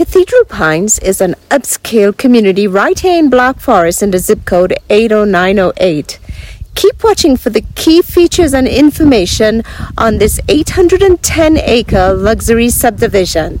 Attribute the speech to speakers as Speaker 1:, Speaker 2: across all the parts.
Speaker 1: Cathedral Pines is an upscale community right here in Black Forest in the zip code 80908. Keep watching for the key features and information on this 810 acre luxury subdivision.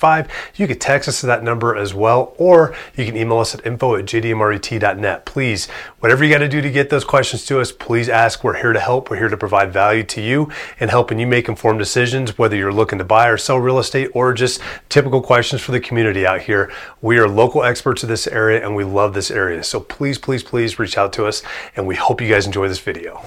Speaker 2: you can text us to that number as well, or you can email us at info at jdmret.net. Please, whatever you got to do to get those questions to us, please ask. We're here to help. We're here to provide value to you and helping you make informed decisions, whether you're looking to buy or sell real estate or just typical questions for the community out here. We are local experts of this area and we love this area. So please, please, please reach out to us and we hope you guys enjoy this video.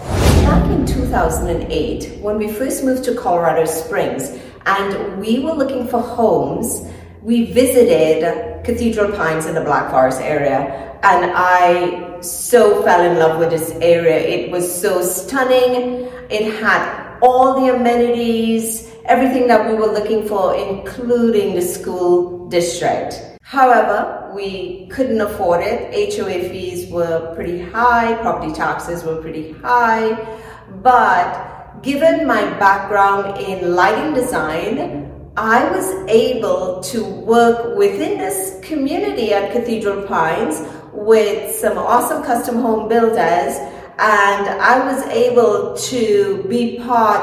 Speaker 1: Back in 2008, when we first moved to Colorado Springs, and we were looking for homes. We visited Cathedral Pines in the Black Forest area, and I so fell in love with this area. It was so stunning. It had all the amenities, everything that we were looking for, including the school district. However, we couldn't afford it. HOA fees were pretty high, property taxes were pretty high, but given my background in lighting design, I was able to work within this community at Cathedral Pines with some awesome custom home builders and I was able to be part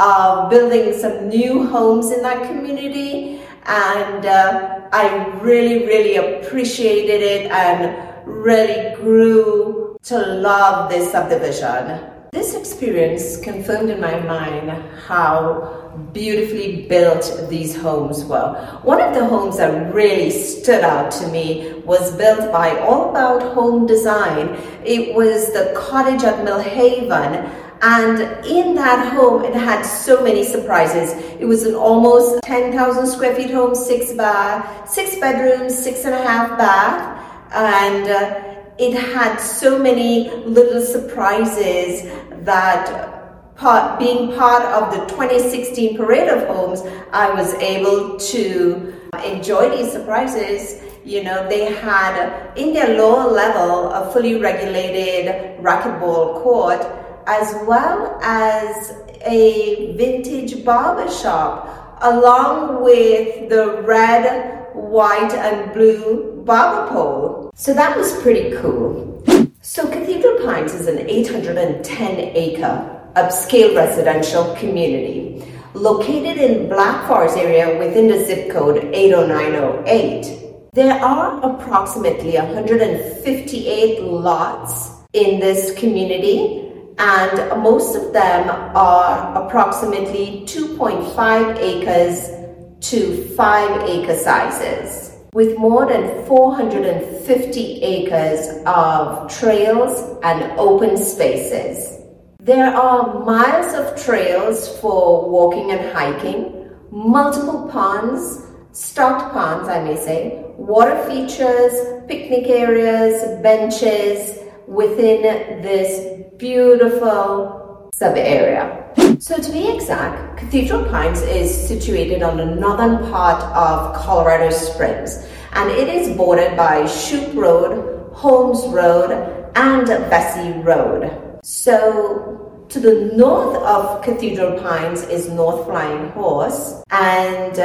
Speaker 1: of building some new homes in that community and uh, I really really appreciated it and really grew to love this subdivision. This experience confirmed in my mind how beautifully built these homes were. One of the homes that really stood out to me was built by All About Home Design. It was the cottage at Millhaven and in that home it had so many surprises. It was an almost 10,000 square feet home, six bath, six bedrooms, six and a half bath and uh, it had so many little surprises that part, being part of the 2016 Parade of Homes, I was able to enjoy these surprises. You know, they had in their lower level a fully regulated racquetball court as well as a vintage barber shop along with the red, white and blue barber pole. So that was pretty cool. So Cathedral Pines is an 810 acre upscale residential community located in Black Forest area within the zip code 80908. There are approximately 158 lots in this community and most of them are approximately 2.5 acres to 5 acre sizes with more than 450 acres of trails and open spaces. There are miles of trails for walking and hiking, multiple ponds, stocked ponds, I may say, water features, picnic areas, benches within this beautiful sub area. So to be exact, Cathedral Pines is situated on the northern part of Colorado Springs and it is bordered by Shoup Road, Holmes Road, and Vessey Road. So to the north of Cathedral Pines is North Flying Horse and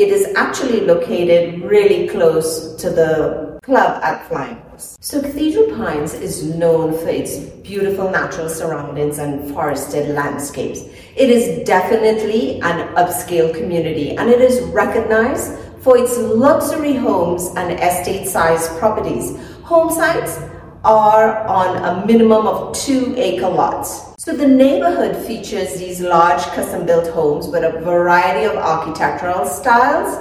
Speaker 1: it is actually located really close to the club at Flying so Cathedral Pines is known for its beautiful natural surroundings and forested landscapes. It is definitely an upscale community and it is recognized for its luxury homes and estate-sized properties. Home sites are on a minimum of two acre lots. So the neighborhood features these large custom built homes with a variety of architectural styles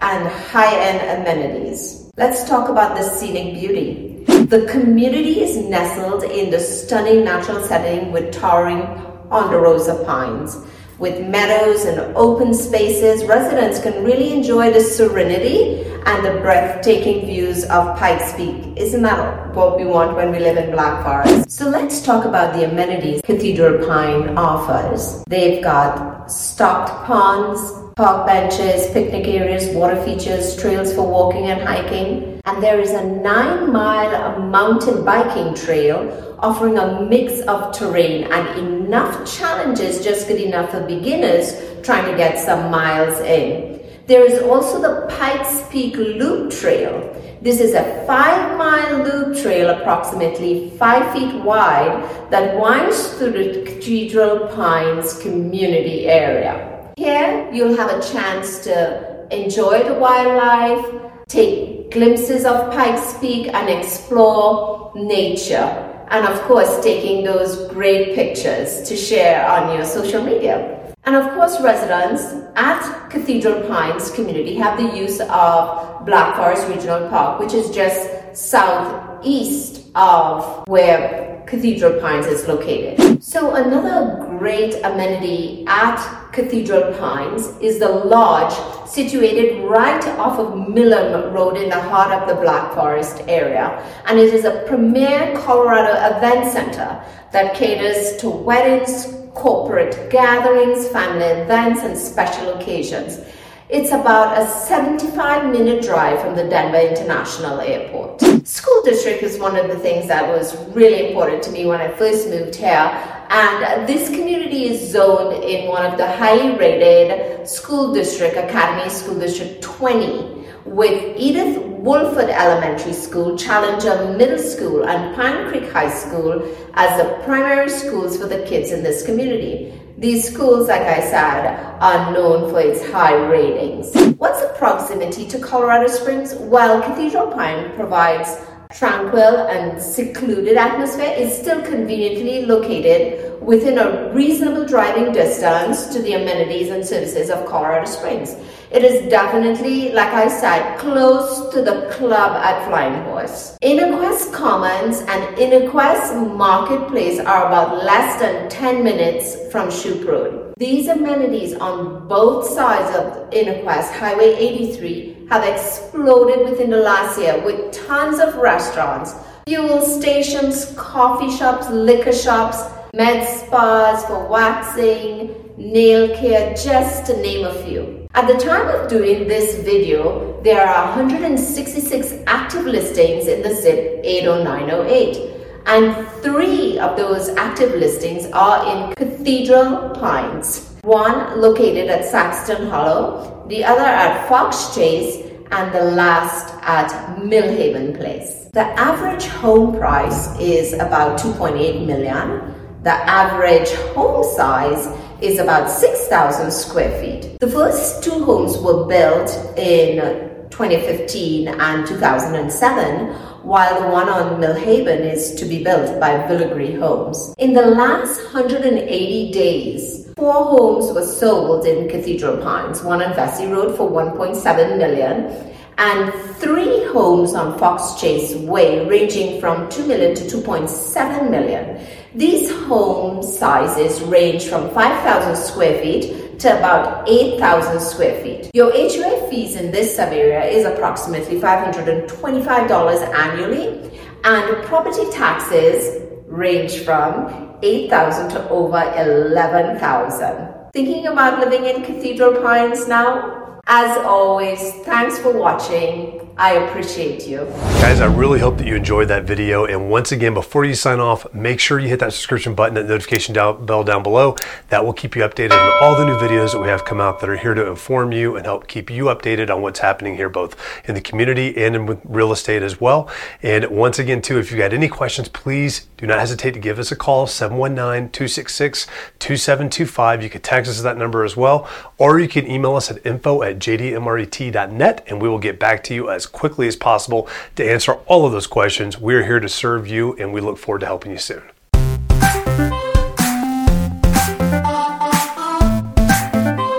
Speaker 1: and high end amenities. Let's talk about the scenic beauty. The community is nestled in the stunning natural setting with towering ponderosa pines. With meadows and open spaces, residents can really enjoy the serenity and the breathtaking views of Pikes Peak. Isn't that what we want when we live in Black Forest? So let's talk about the amenities Cathedral Pine offers. They've got stocked ponds, park benches, picnic areas, water features, trails for walking and hiking. And there is a nine mile mountain biking trail offering a mix of terrain and enough challenges just good enough for beginners trying to get some miles in. There is also the Pikes Peak Loop Trail. This is a five mile loop trail, approximately five feet wide, that winds through the Cathedral Pines community area. Here, you'll have a chance to enjoy the wildlife, take glimpses of Pikes Peak, and explore nature. And of course, taking those great pictures to share on your social media. And of course, residents at Cathedral Pines community have the use of Black Forest Regional Park, which is just southeast of where Cathedral Pines is located. So another great amenity at Cathedral Pines is the lodge situated right off of Milam Road in the heart of the Black Forest area. And it is a premier Colorado event center that caters to weddings, corporate gatherings, family events, and special occasions. It's about a 75 minute drive from the Denver International Airport. School district is one of the things that was really important to me when I first moved here. And this community is zoned in one of the highly rated school district, Academy School District 20, with Edith Wolford Elementary School, Challenger Middle School, and Pine Creek High School as the primary schools for the kids in this community. These schools, like I said, are known for its high ratings. What's the proximity to Colorado Springs? Well, Cathedral Pine provides tranquil and secluded atmosphere is still conveniently located within a reasonable driving distance to the amenities and services of Colorado Springs. It is definitely, like I said, close to the club at Flying Horse. Interquest Commons and Interquest Marketplace are about less than 10 minutes from Shoup Road. These amenities on both sides of Interquest Highway 83 have exploded within the last year with tons of restaurants, fuel stations, coffee shops, liquor shops, med spas for waxing, nail care, just to name a few. At the time of doing this video, there are 166 active listings in the ZIP 80908 and three of those active listings are in Cathedral Pines. One located at Saxton Hollow, the other at Fox Chase, and the last at Millhaven Place. The average home price is about 2.8 million. The average home size is about 6,000 square feet. The first two homes were built in 2015 and 2007, while the one on Millhaven is to be built by Villagree Homes. In the last 180 days, four homes were sold in Cathedral Pines, one on Vessey Road for 1.7 million, and three homes on Fox Chase Way ranging from 2 million to 2.7 million. These home sizes range from 5,000 square feet to about 8,000 square feet. Your HOA fees in this sub area is approximately $525 annually, and property taxes range from 8,000 to over 11,000. Thinking about living in Cathedral Pines now? As always, thanks for watching. I appreciate you.
Speaker 2: Guys, I really hope that you enjoyed that video. And once again, before you sign off, make sure you hit that subscription button, that notification down, bell down below. That will keep you updated on all the new videos that we have come out that are here to inform you and help keep you updated on what's happening here, both in the community and in real estate as well. And once again, too, if you got any questions, please do not hesitate to give us a call, 719-266-2725. You can text us at that number as well, or you can email us at info at jdmret.net and we will get back to you as as quickly as possible to answer all of those questions. We're here to serve you and we look forward to helping you soon.